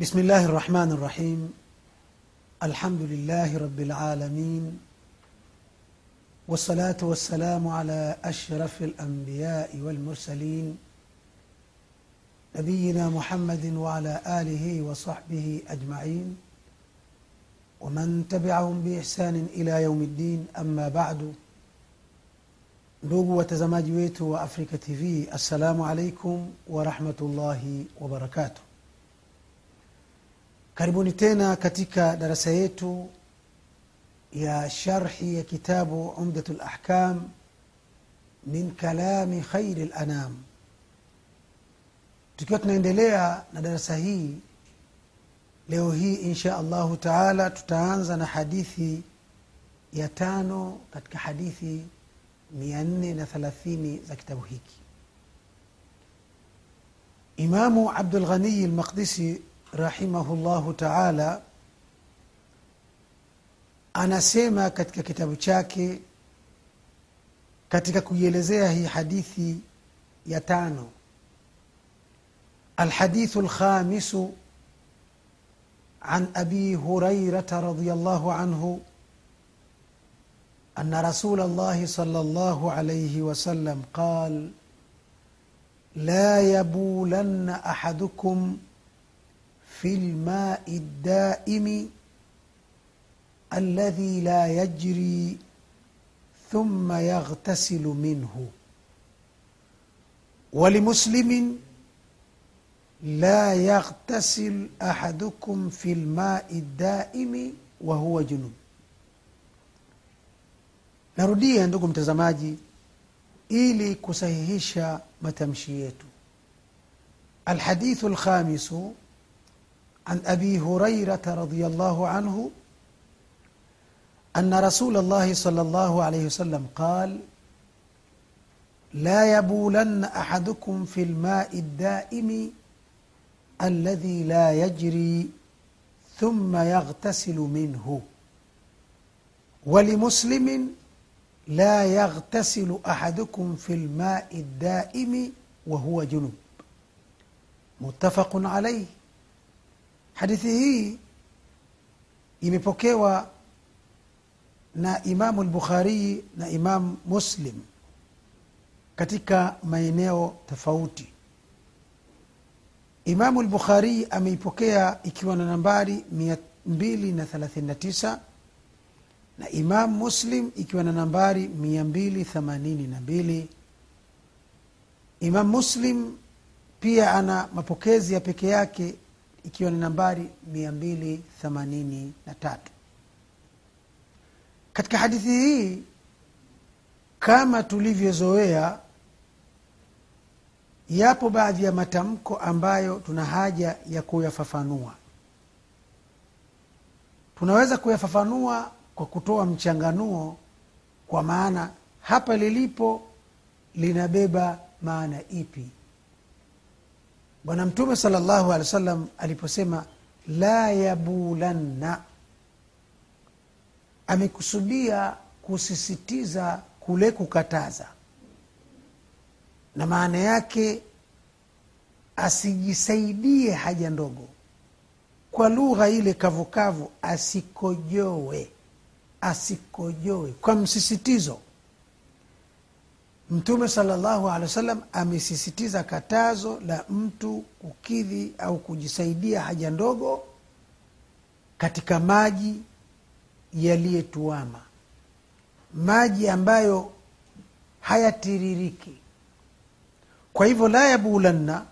بسم الله الرحمن الرحيم. الحمد لله رب العالمين. والصلاة والسلام على أشرف الأنبياء والمرسلين. نبينا محمد وعلى آله وصحبه أجمعين. ومن تبعهم بإحسان إلى يوم الدين أما بعد. ndugu watazamaji wetu wa afrika tv assalamu alaikum warahmatullahi wabarakatuh karibuni tena katika darasa yetu ya sharhi ya kitabu umdatu lahkam min kalami khairi lanam tukiwa tunaendelea na darasa hii leo hii insha allahu taala tutaanza na hadithi ya tano katika hadithi mia nne na thalathini za kitabu hiki. Imamu abdulghaniyi lmaqdisi rahimahullahu taala anasema katika kitabu chake katika kuielezea hii hadithi ya tano alhadithu lkhamisu عن ابي هريره رضي الله عنه ان رسول الله صلى الله عليه وسلم قال لا يبولن احدكم في الماء الدائم الذي لا يجري ثم يغتسل منه. ولمسلم لا يغتسل أحدكم في الماء الدائم وهو جنوب narudia ndugu mtazamaji ili kusahihisha matamshi yetu. alhadithu lkhamisu عن أبي هريرة رضي الله عنه أن رسول الله صلى الله عليه وسلم قال لا يبولن أحدكم في الماء الدائم الذي لا يجري ثم يغتسل منه ولمسلم لا يغتسل أحدكم في الماء الدائم وهو جنب. متفق عليه. Hadithi hii imepokewa na imamu lbukharii na imamu muslim katika maeneo tofauti. Imamu lbukharii ameipokea ikiwa na nambari 239 na imamu muslim ikiwa na nambari 282 imamu muslim pia ana mapokezi ya peke yake ikiwa ni nambari 283 katika hadithi hii kama tulivyozoea yapo baadhi ya matamko ambayo tuna haja ya kuyafafanua. Tunaweza kuyafafanua kwa kutoa mchanganuo kwa maana hapa lilipo linabeba maana ipi bwana mtume salllahu alehi wa sallam aliposema la yabulanna amekusudia kusisitiza kule kukataza. Na maana yake asijisaidie haja ndogo. Kwa lugha ile kavukavu asikojoe asikojoe kwa msisitizo mtume salllahu alehi wa sallam amesisitiza katazo la mtu kukidhi au kujisaidia haja ndogo katika maji yaliyetuama. Maji ambayo hayatiririki. Kwa hivyo la yabulanna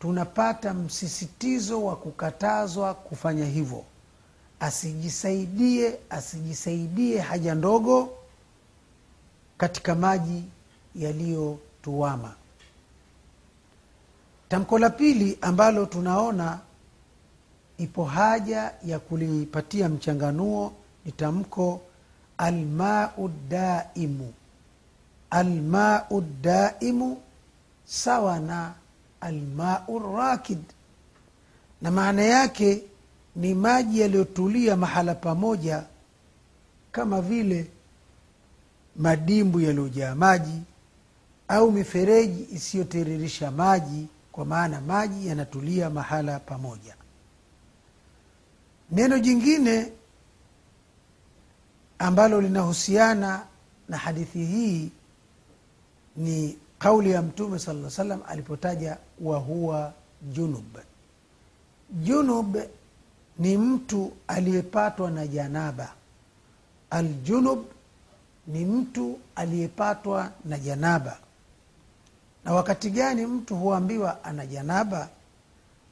tunapata msisitizo wa kukatazwa kufanya hivyo. Asijisaidie asijisaidie haja ndogo katika maji yaliyotuama. Tamko la pili ambalo tunaona ipo haja ya kulipatia mchanganuo ni tamko almau daimu. Almau daimu sawa na almau rakid. Na maana yake ni maji yaliyotulia mahala pamoja kama vile madimbu yaliyojaa maji au mifereji isiyotiririsha maji kwa maana maji yanatulia mahala pamoja. Neno jingine ambalo linahusiana na hadithi hii ni kauli ya mtume sala salam alipotaja wahuwa junub. Junub ni mtu aliyepatwa na janaba. Aljunub ni mtu aliyepatwa na janaba na wakati gani mtu huambiwa ana janaba?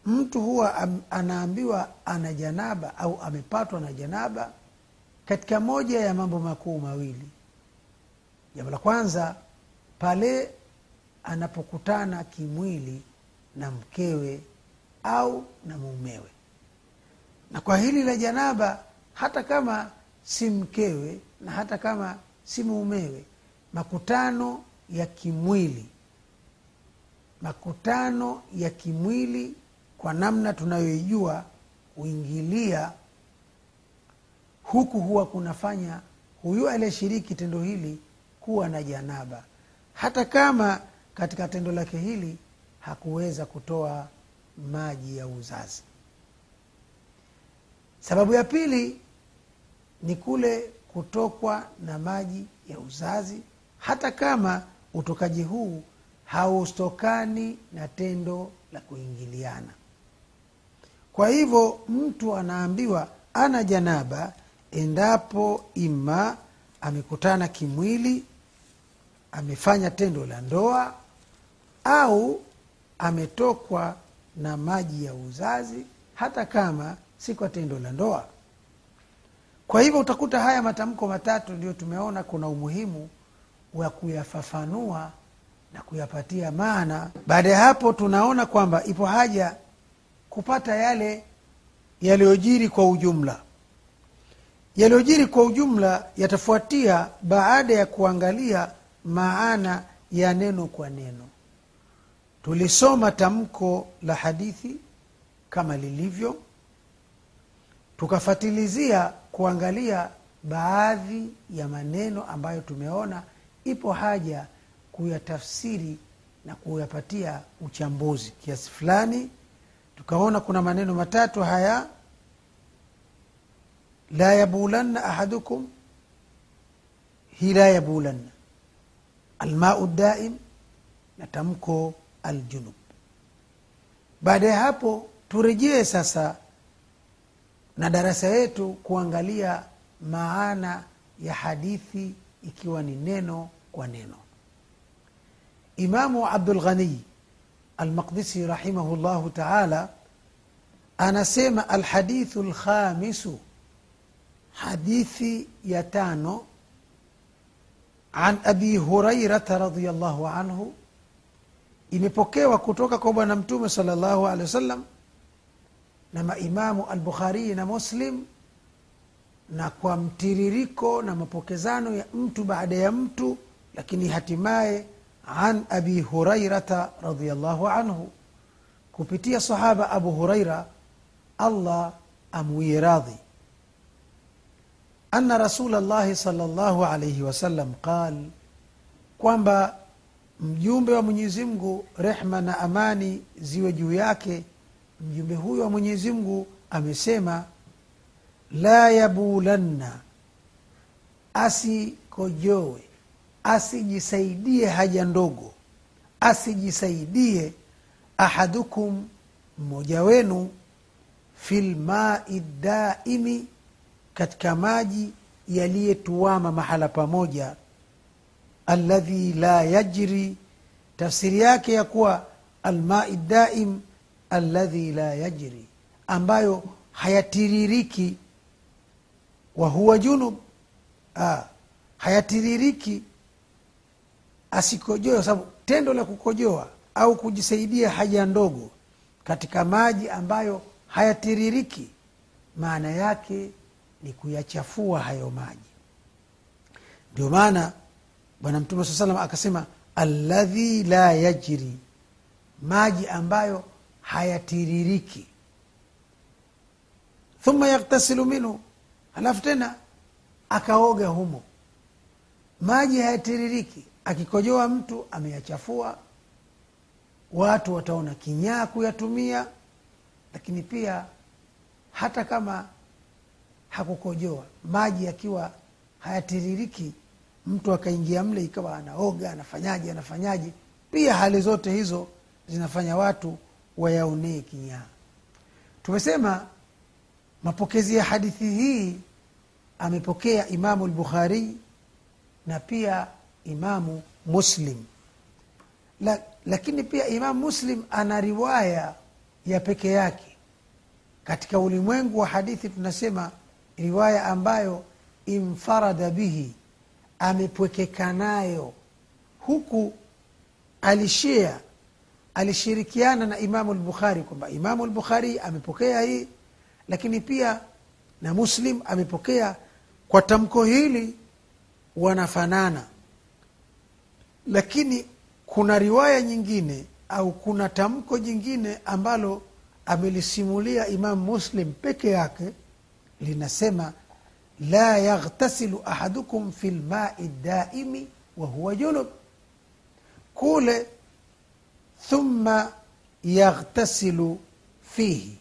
Mtu huwa anaambiwa ana janaba au amepatwa na janaba katika moja ya mambo makuu mawili. Jambo la kwanza pale anapokutana kimwili na mkewe au na mumewe. Na kwa hili la janaba hata kama si mkewe na hata kama si mumewe makutano ya kimwili makutano ya kimwili kwa namna tunayoijua huingilia huku huwa kunafanya huyu aliyeshiriki tendo hili kuwa na janaba. Hata kama katika tendo lake hili hakuweza kutoa maji ya uzazi. Sababu ya pili ni kule kutokwa na maji ya uzazi. Hata kama utokaji huu hautokani na tendo la kuingiliana. Kwa hivyo mtu anaambiwa ana janaba endapo ima amekutana kimwili amefanya tendo la ndoa au ametokwa na maji ya uzazi hata kama si kwa tendo la ndoa. Kwa hivyo utakuta haya matamko matatu ndio tumeona kuna umuhimu wa kuyafafanua na kuyapatia maana. Baada ya hapo tunaona kwamba ipo haja kupata yale yaliyojiri kwa ujumla. Yaliyojiri kwa ujumla yatafuatia baada ya kuangalia maana ya neno kwa neno. Tulisoma tamko la hadithi kama lilivyo tukafatilizia kuangalia baadhi ya maneno ambayo tumeona ipo haja kuyatafsiri na kuyapatia uchambuzi kiasi fulani. Tukaona kuna maneno matatu haya la yabulanna ahadukum hii la yabulanna. Almau daim na tamko aljunub. Baada ya hapo turejee sasa na darasa yetu kuangalia maana ya hadithi ikiwa ni neno kwa neno إمام عبد الغني المقدسي رحمه الله تعالى أنا سيما الحديث الخامس حديث يتانو عن أبي هريرة رضي الله عنه إمبوكي وكتوكا كوبا نمتوم صلى الله عليه وسلم نما إمام البخاري نمسلم na kwa نما بوكيزانو mapokezano ya mtu baada ya mtu lakini hatimaye an abi hurairata radiallahu anhu kupitia sahaba abu huraira allah amwie radhi. Ana rasul llahi sal llahu alaihi wasallam qal kwamba mjumbe wa mwenyezi mungu rehma na amani ziwe juu yake. Mjumbe huyo wa mwenyezi mungu amesema la yabulanna asikojoe asijisaidie haja ndogo asijisaidie ahadukum mmoja wenu fi lmai daimi katika maji yaliyetuama mahala pamoja alladhi la yajri tafsiri yake ya kuwa almai daim alladhi la yajri ambayo hayatiririki wa huwa junub ah, hayatiririki asikojoe kwa sababu tendo la kukojoa au kujisaidia haja ndogo katika maji ambayo hayatiririki maana yake ni kuyachafua hayo maji. Ndio maana bwana mtume saa salam akasema alladhi la yajri maji ambayo hayatiririki. Thumma yaktasilu minhu. Halafu tena akaoga humo. Maji hayatiririki akikojoa mtu ameyachafua watu wataona kinyaa kuyatumia lakini pia hata kama hakukojoa maji yakiwa hayatiririki mtu akaingia mle ikawa anaoga anafanyaje anafanyaje pia hali zote hizo zinafanya watu wayaonee kinyaa. Tumesema mapokezi ya hadithi hii amepokea imamu lbukhari na pia imamu muslim. La, lakini pia imamu muslim ana riwaya ya peke yake. Katika ulimwengu wa hadithi tunasema riwaya ambayo infarada bihi amepwekeka nayo. Huku alishia alishirikiana na imamu lbukhari kwamba imamu lbukhari amepokea hii lakini pia na muslim amepokea. Kwa tamko hili wanafanana lakini kuna riwaya nyingine au kuna tamko jingine ambalo amelisimulia imamu muslim peke yake linasema la yaghtasilu ahadukum fi lmai daimi wahuwa junub. Kule thumma yaghtasilu fihi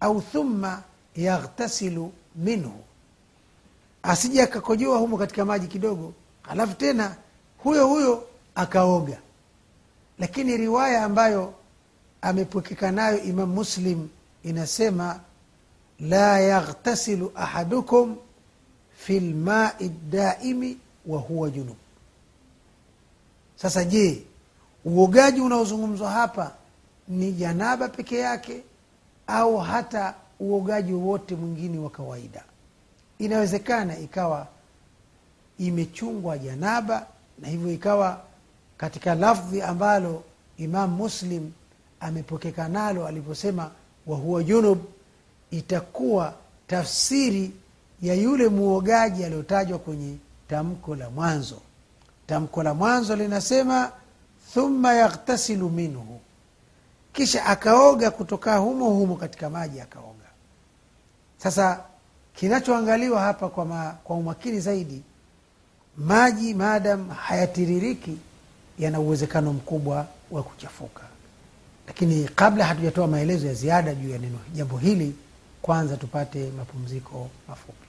au thumma yaghtasilu minhu. Asije akakojoa humo katika maji kidogo. Alafu tena huyo huyo akaoga. Lakini riwaya ambayo amepwekeka nayo imam muslim inasema la yaghtasilu ahadukum fi lmai daimi wa huwa junub. Sasa je uogaji unaozungumzwa hapa ni janaba peke yake au hata uogaji wowote mwingine wa kawaida? Inawezekana ikawa imechungwa janaba na hivyo ikawa katika lafdhi ambalo imam muslim amepokeka nalo aliposema wahuwa junub itakuwa tafsiri ya yule muogaji aliyotajwa kwenye tamko la mwanzo. Tamko la mwanzo linasema thumma yaghtasilu minhu. Kisha akaoga kutoka humo humo katika maji akaoga. Sasa kinachoangaliwa hapa kwa, ma, kwa umakini zaidi maji maadam hayatiririki yana uwezekano mkubwa wa kuchafuka. Lakini kabla hatujatoa maelezo ya ziada juu ya neno jambo hili kwanza tupate mapumziko mafupi